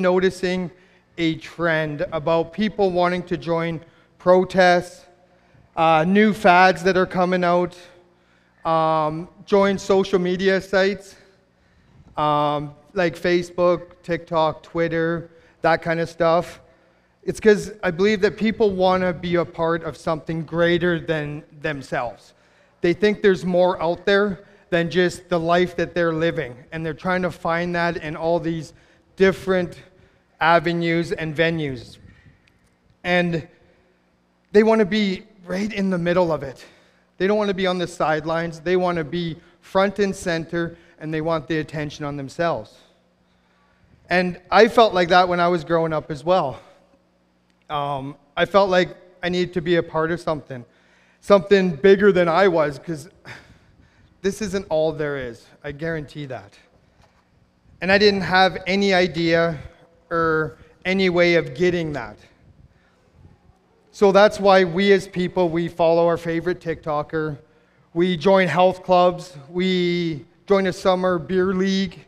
noticing a trend about people wanting to join protests, uh, new fads that are coming out, um, join social media sites um, like Facebook, TikTok, Twitter, that kind of stuff. It's because I believe that people want to be a part of something greater than themselves. They think there's more out there than just the life that they're living, and they're trying to find that in all these different avenues and venues. And they want to be right in the middle of it. They don't want to be on the sidelines. They want to be front and center, and they want the attention on themselves. And I felt like that when I was growing up as well. Um, I felt like I needed to be a part of something, something bigger than I was, because this isn't all there is. I guarantee that. And I didn't have any idea or any way of getting that. So that's why we as people, we follow our favorite TikToker. We join health clubs. We join a summer beer league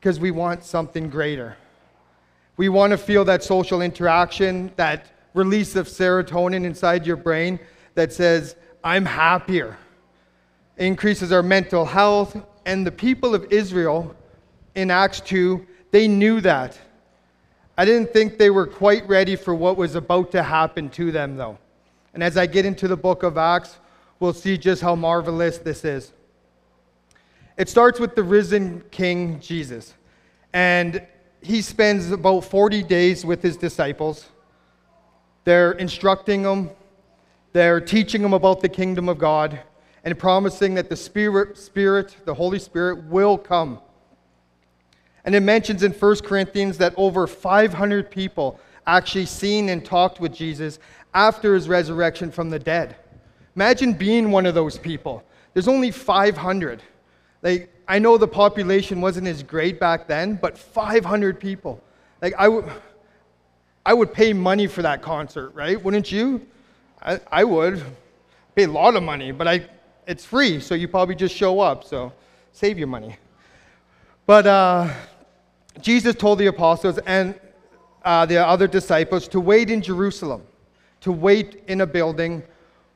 because we want something greater. We want to feel that social interaction, that release of serotonin inside your brain that says, I'm happier. It increases our mental health. And the people of Israel in Acts 2, they knew that. I didn't think they were quite ready for what was about to happen to them, though. And as I get into the book of Acts, we'll see just how marvelous this is. It starts with the risen King Jesus. And he spends about 40 days with his disciples. They're instructing them, they're teaching them about the kingdom of God, and promising that the Spirit, Spirit, the Holy Spirit, will come and it mentions in 1 Corinthians that over 500 people actually seen and talked with Jesus after his resurrection from the dead. Imagine being one of those people. There's only 500. Like, I know the population wasn't as great back then, but 500 people. Like, I would. I would pay money for that concert, right? Wouldn't you? I, I would. Pay a lot of money, but I, it's free, so you probably just show up, so save your money. But uh, Jesus told the apostles and uh, the other disciples to wait in Jerusalem, to wait in a building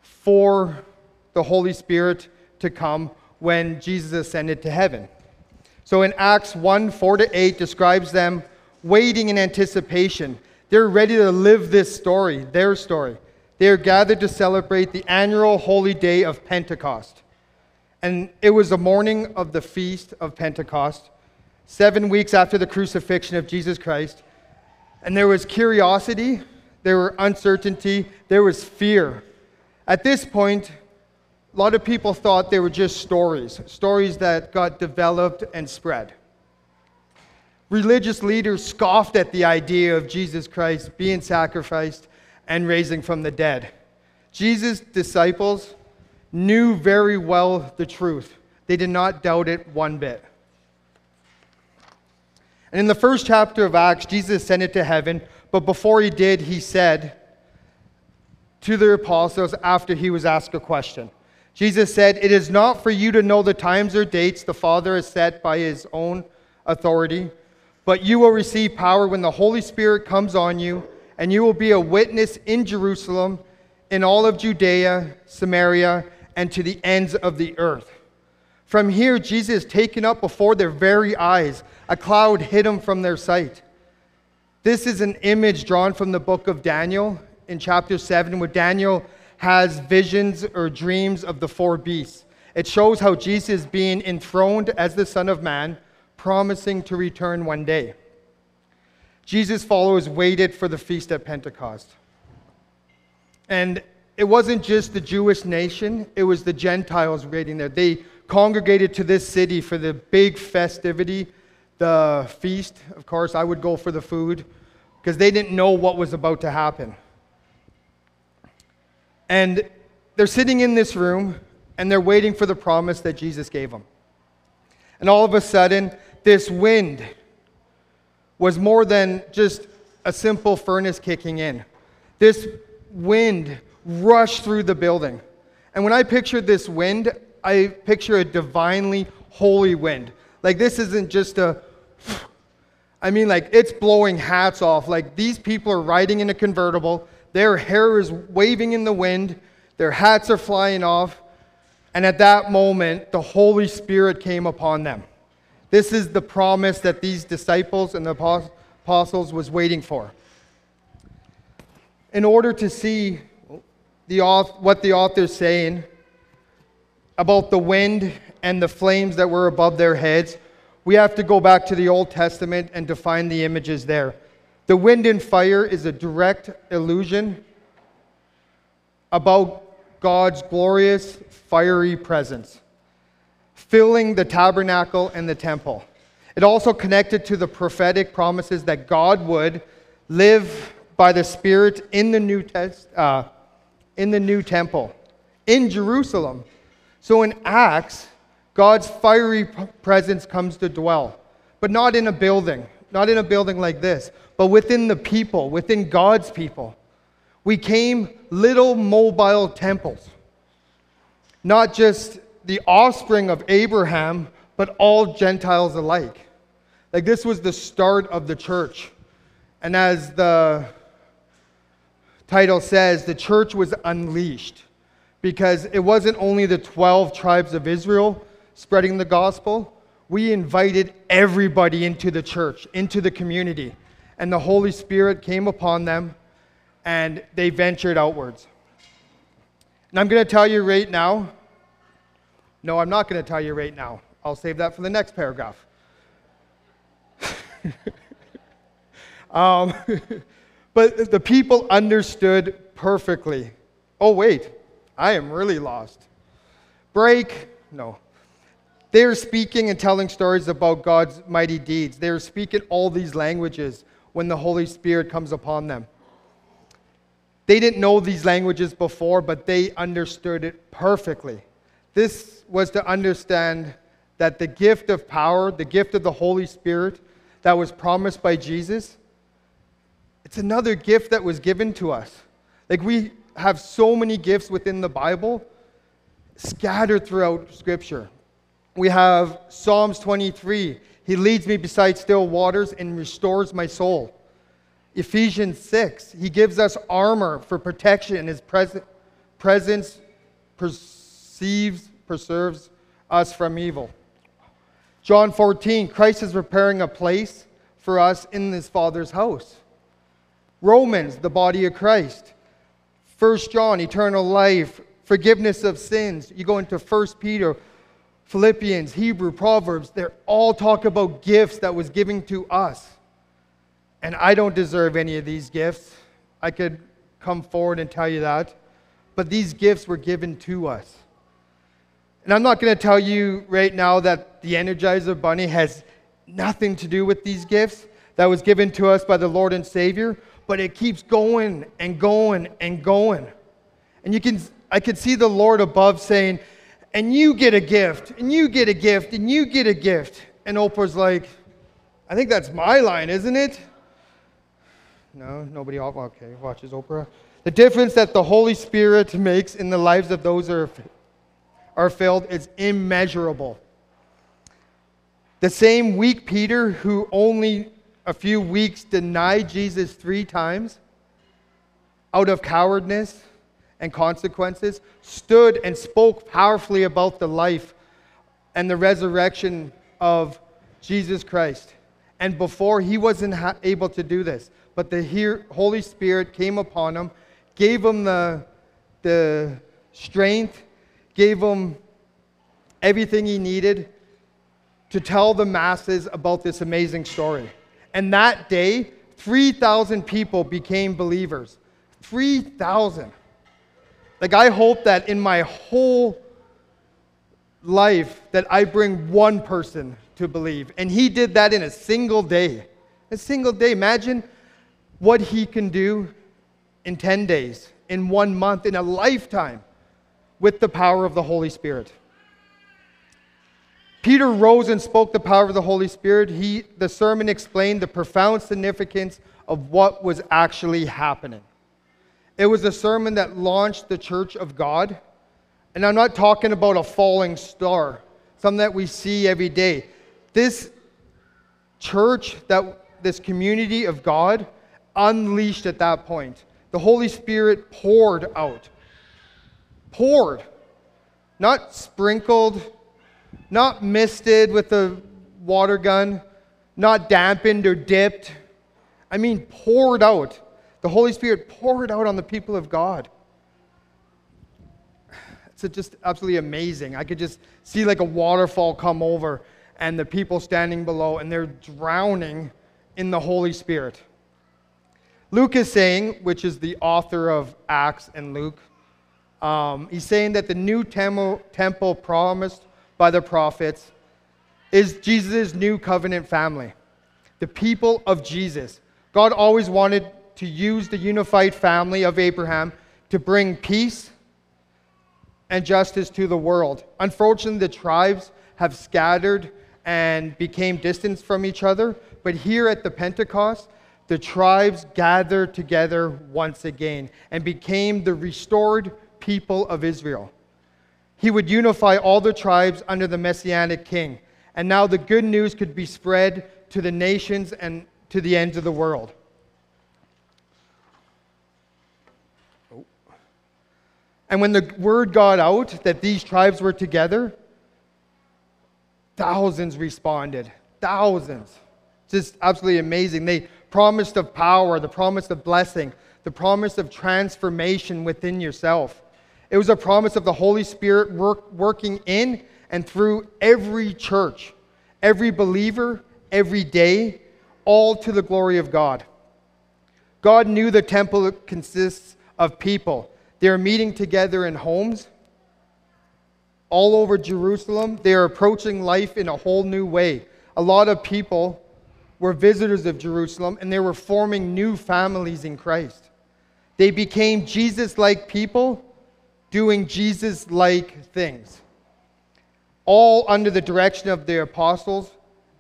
for the Holy Spirit to come when Jesus ascended to heaven. So in Acts 1 4 to 8 describes them waiting in anticipation. They're ready to live this story, their story. They are gathered to celebrate the annual holy day of Pentecost. And it was the morning of the feast of Pentecost seven weeks after the crucifixion of Jesus Christ. And there was curiosity, there was uncertainty, there was fear. At this point, a lot of people thought they were just stories, stories that got developed and spread. Religious leaders scoffed at the idea of Jesus Christ being sacrificed and raising from the dead. Jesus' disciples knew very well the truth. They did not doubt it one bit. And in the first chapter of Acts, Jesus ascended to heaven, but before he did, he said to the apostles after he was asked a question Jesus said, It is not for you to know the times or dates the Father has set by his own authority, but you will receive power when the Holy Spirit comes on you, and you will be a witness in Jerusalem, in all of Judea, Samaria, and to the ends of the earth. From here, Jesus is taken up before their very eyes. A cloud hid him from their sight. This is an image drawn from the book of Daniel in chapter 7, where Daniel has visions or dreams of the four beasts. It shows how Jesus is being enthroned as the Son of Man, promising to return one day. Jesus' followers waited for the feast at Pentecost. And it wasn't just the Jewish nation, it was the Gentiles waiting there. They congregated to this city for the big festivity, the feast. Of course, I would go for the food because they didn't know what was about to happen. And they're sitting in this room and they're waiting for the promise that Jesus gave them. And all of a sudden, this wind was more than just a simple furnace kicking in. This wind rushed through the building. And when I pictured this wind, I picture a divinely holy wind. Like this isn't just a, I mean, like, it's blowing hats off. Like, these people are riding in a convertible, their hair is waving in the wind, their hats are flying off. And at that moment, the Holy Spirit came upon them. This is the promise that these disciples and the apostles was waiting for. In order to see the, what the author's saying about the wind and the flames that were above their heads, we have to go back to the Old Testament and define the images there. The wind and fire is a direct illusion about God's glorious fiery presence, filling the tabernacle and the temple. It also connected to the prophetic promises that God would live by the Spirit in the New, test, uh, in the new temple, in Jerusalem. So in Acts, God's fiery presence comes to dwell, but not in a building, not in a building like this, but within the people, within God's people. We came little mobile temples not just the offspring of Abraham, but all Gentiles alike. Like this was the start of the church. And as the title says, the church was unleashed because it wasn't only the 12 tribes of Israel spreading the gospel, we invited everybody into the church, into the community. And the Holy Spirit came upon them and they ventured outwards. And I'm going to tell you right now. No, I'm not going to tell you right now. I'll save that for the next paragraph. um, but the people understood perfectly. Oh, wait, I am really lost. Break? No. They are speaking and telling stories about God's mighty deeds. They are speaking all these languages when the Holy Spirit comes upon them. They didn't know these languages before, but they understood it perfectly. This was to understand that the gift of power, the gift of the Holy Spirit that was promised by Jesus, it's another gift that was given to us. Like we have so many gifts within the Bible scattered throughout Scripture. We have Psalms 23. He leads me beside still waters and restores my soul. Ephesians 6, he gives us armor for protection. His pres- presence perceives, preserves us from evil. John 14, Christ is preparing a place for us in his Father's house. Romans, the body of Christ. 1 John, eternal life, forgiveness of sins. You go into 1 Peter, Philippians, Hebrew, Proverbs, they all talk about gifts that was given to us. And I don't deserve any of these gifts. I could come forward and tell you that. But these gifts were given to us. And I'm not going to tell you right now that the Energizer Bunny has nothing to do with these gifts that was given to us by the Lord and Savior, but it keeps going and going and going. And you can I could see the Lord above saying, and you get a gift, and you get a gift, and you get a gift. And Oprah's like, I think that's my line, isn't it? No, nobody okay, watches Oprah. The difference that the Holy Spirit makes in the lives of those are, are filled is immeasurable. The same weak Peter, who only a few weeks denied Jesus three times out of cowardness and consequences, stood and spoke powerfully about the life and the resurrection of Jesus Christ. And before he wasn't able to do this, but the Holy Spirit came upon him, gave him the, the strength, gave him everything he needed to tell the masses about this amazing story. And that day, 3,000 people became believers. 3,000. Like, I hope that in my whole life that I bring one person to believe. And he did that in a single day. A single day. Imagine what he can do in 10 days, in one month, in a lifetime with the power of the Holy Spirit. Peter rose and spoke the power of the Holy Spirit. He, the sermon explained the profound significance of what was actually happening. It was a sermon that launched the church of God. And I'm not talking about a falling star, something that we see every day. This church that this community of God unleashed at that point. The Holy Spirit poured out. Poured. Not sprinkled, not misted with a water gun, not dampened or dipped. I mean, poured out. The Holy Spirit poured out on the people of God. It's just absolutely amazing. I could just see like a waterfall come over and the people standing below, and they're drowning in the Holy Spirit. Luke is saying, which is the author of Acts and Luke, um, he's saying that the new temple, temple promised by the prophets is Jesus' new covenant family, the people of Jesus. God always wanted to use the unified family of Abraham to bring peace and justice to the world. Unfortunately, the tribes have scattered and became distant from each other, but here at the Pentecost, the tribes gathered together once again and became the restored people of Israel. He would unify all the tribes under the Messianic king. And now the good news could be spread to the nations and to the ends of the world. Oh. And when the word got out that these tribes were together, thousands responded. Thousands. Just absolutely amazing. They promised of power, the promise of blessing, the promise of transformation within yourself. It was a promise of the Holy Spirit work, working in and through every church, every believer, every day, all to the glory of God. God knew the temple consists of people. They are meeting together in homes all over Jerusalem. They are approaching life in a whole new way. A lot of people were visitors of Jerusalem and they were forming new families in Christ. They became Jesus like people doing Jesus like things, all under the direction of the apostles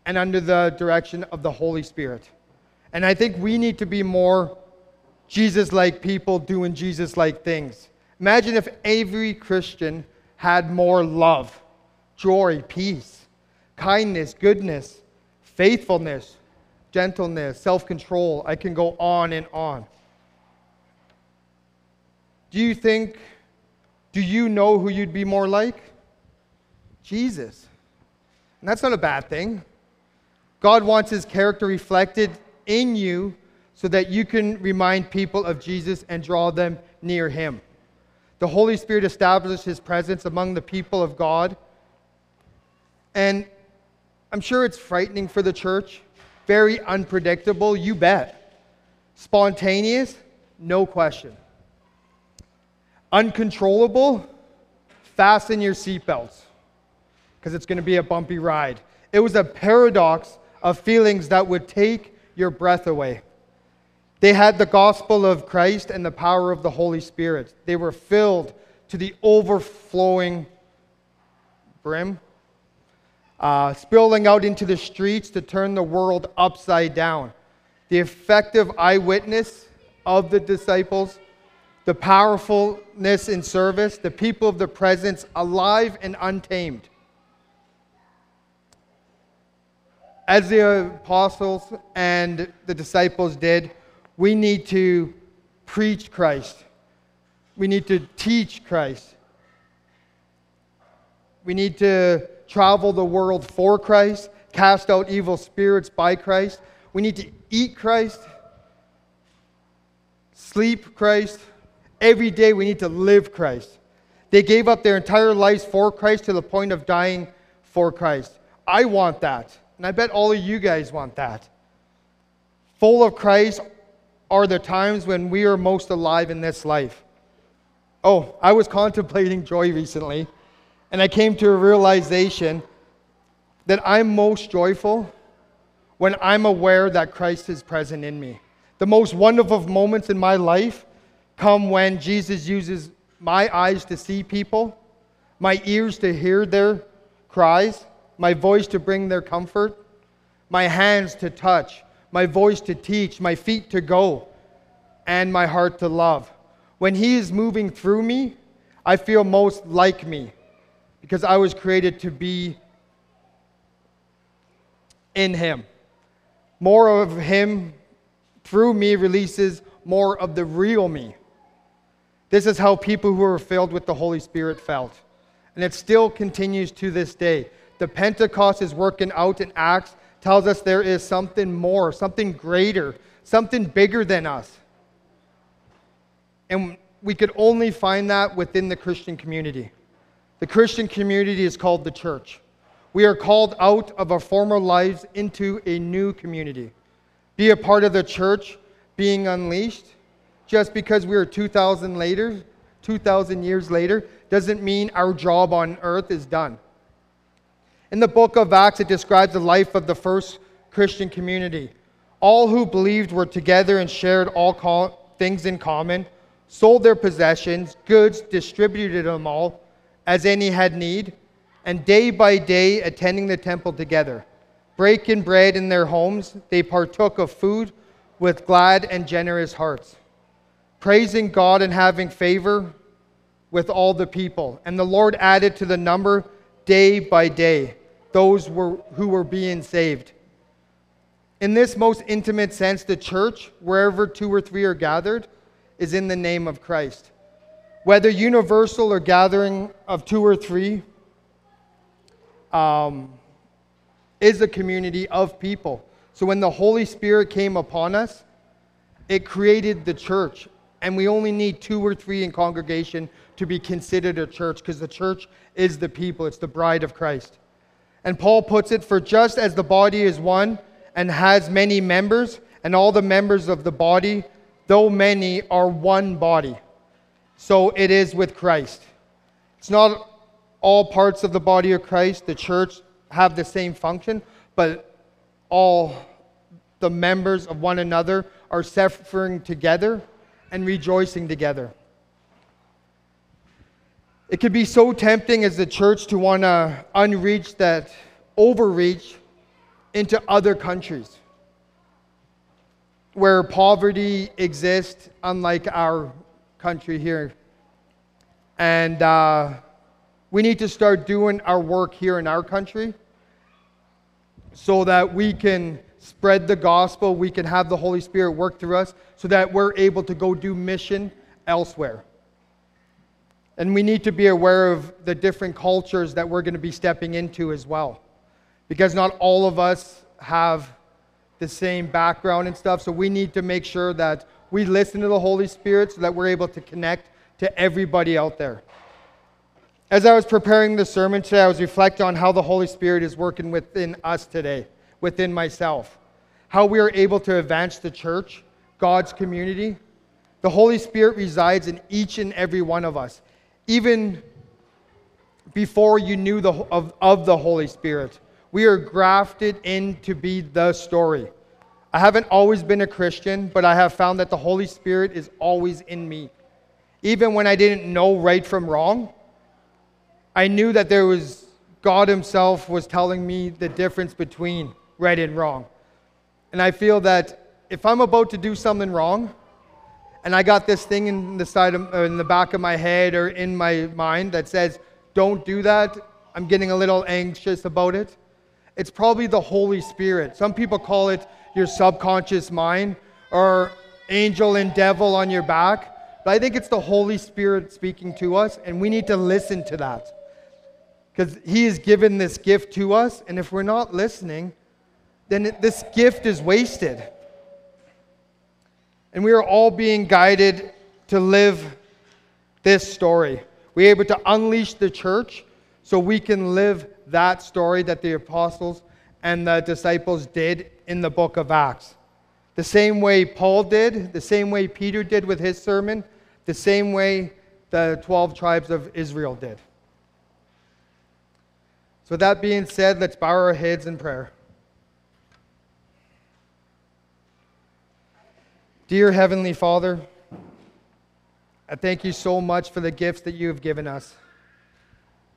and under the direction of the Holy Spirit. And I think we need to be more Jesus like people doing Jesus like things. Imagine if every Christian had more love, joy, peace, kindness, goodness, faithfulness, gentleness, self control. I can go on and on. Do you think do you know who you'd be more like? Jesus. And that's not a bad thing. God wants his character reflected in you so that you can remind people of Jesus and draw them near him. The Holy Spirit establishes his presence among the people of God. And I'm sure it's frightening for the church, very unpredictable, you bet. Spontaneous, no question. Uncontrollable, fasten your seatbelts because it's going to be a bumpy ride. It was a paradox of feelings that would take your breath away. They had the gospel of Christ and the power of the Holy Spirit. They were filled to the overflowing brim, uh, spilling out into the streets to turn the world upside down. The effective eyewitness of the disciples the powerfulness in service, the people of the presence, alive and untamed. As the apostles and the disciples did, we need to preach Christ. We need to teach Christ. We need to travel the world for Christ, cast out evil spirits by Christ. We need to eat Christ, sleep Christ, Every day we need to live Christ. They gave up their entire lives for Christ to the point of dying for Christ. I want that. And I bet all of you guys want that. Full of Christ are the times when we are most alive in this life. Oh, I was contemplating joy recently, and I came to a realization that I'm most joyful when I'm aware that Christ is present in me. The most wonderful moments in my life come when Jesus uses my eyes to see people, my ears to hear their cries, my voice to bring their comfort, my hands to touch, my voice to teach, my feet to go, and my heart to love. When He is moving through me, I feel most like me because I was created to be in Him. More of Him through me releases more of the real me. This is how people who were filled with the Holy Spirit felt. And it still continues to this day. The Pentecost is working out in Acts, tells us there is something more, something greater, something bigger than us. And we could only find that within the Christian community. The Christian community is called the church. We are called out of our former lives into a new community. Be a part of the church being unleashed just because we are 2000 later, 2000 years later doesn't mean our job on earth is done. In the book of Acts it describes the life of the first Christian community. All who believed were together and shared all things in common sold their possessions, goods, distributed them all as any had need, and day by day attending the temple together. Breaking bread in their homes, they partook of food with glad and generous hearts, praising God and having favor with all the people. And the Lord added to the number day by day those were, who were being saved. In this most intimate sense, the church, wherever two or three are gathered, is in the name of Christ. Whether universal or gathering of two or three, um, is a community of people. So when the Holy Spirit came upon us, it created the church. And we only need two or three in congregation to be considered a church because the church is the people, it's the bride of Christ. And Paul puts it For just as the body is one and has many members, and all the members of the body though many are one body. So it is with Christ. It's not all parts of the body of Christ, the church, have the same function, but all the members of one another are suffering together and rejoicing together. It could be so tempting as the church to want to unreach that overreach into other countries where poverty exists, unlike our country here. And uh, we need to start doing our work here in our country so that we can spread the gospel, we can have the Holy Spirit work through us, so that we're able to go do mission elsewhere. And we need to be aware of the different cultures that we're going to be stepping into as well. Because not all of us have the same background and stuff. So we need to make sure that we listen to the Holy Spirit so that we're able to connect to everybody out there. As I was preparing the sermon today, I was reflecting on how the Holy Spirit is working within us today, within myself, how we are able to advance the church, God's community. The Holy Spirit resides in each and every one of us, even before you knew the, of, of the Holy Spirit. We are grafted in to be the story. I haven't always been a Christian, but I have found that the Holy Spirit is always in me. Even when I didn't know right from wrong, I knew that there was God Himself was telling me the difference between right and wrong. And I feel that if I'm about to do something wrong, and I got this thing in the side of, uh, in the back of my head or in my mind that says, "Don't do that," I'm getting a little anxious about it. It's probably the Holy Spirit. Some people call it your subconscious mind or angel and devil on your back. But I think it's the Holy Spirit speaking to us, and we need to listen to that. Because He has given this gift to us, and if we're not listening, then this gift is wasted. And we are all being guided to live this story. We're able to unleash the church so we can live that story that the apostles and the disciples did in the book of Acts. The same way Paul did, the same way Peter did with his sermon, the same way the 12 tribes of Israel did. So, that being said, let's bow our heads in prayer. Dear Heavenly Father, I thank you so much for the gifts that you have given us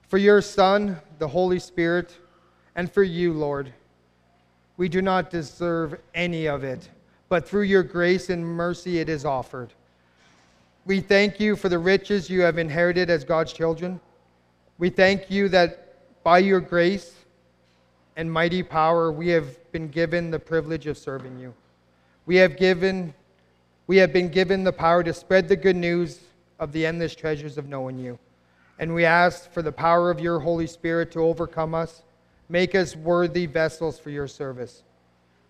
for your Son, the Holy Spirit, and for you, Lord. We do not deserve any of it, but through your grace and mercy it is offered. We thank you for the riches you have inherited as God's children. We thank you that by your grace, and mighty power, we have been given the privilege of serving you. We have given we have been given the power to spread the good news of the endless treasures of knowing you. And we ask for the power of your Holy Spirit to overcome us, make us worthy vessels for your service.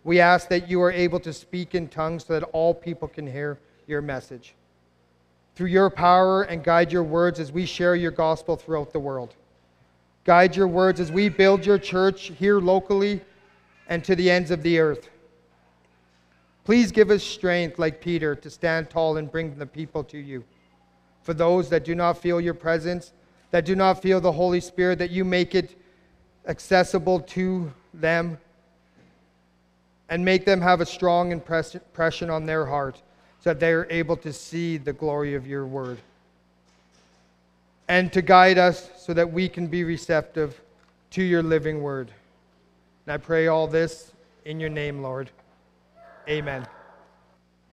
We ask that you are able to speak in tongues so that all people can hear your message. Through your power and guide your words as we share your gospel throughout the world. Guide your words as we build your church here locally and to the ends of the earth. Please give us strength, like Peter, to stand tall and bring the people to you. For those that do not feel your presence, that do not feel the Holy Spirit, that you make it accessible to them and make them have a strong impression on their heart so that they are able to see the glory of your word. And to guide us so that we can be receptive to your living word. And I pray all this in your name, Lord. Amen.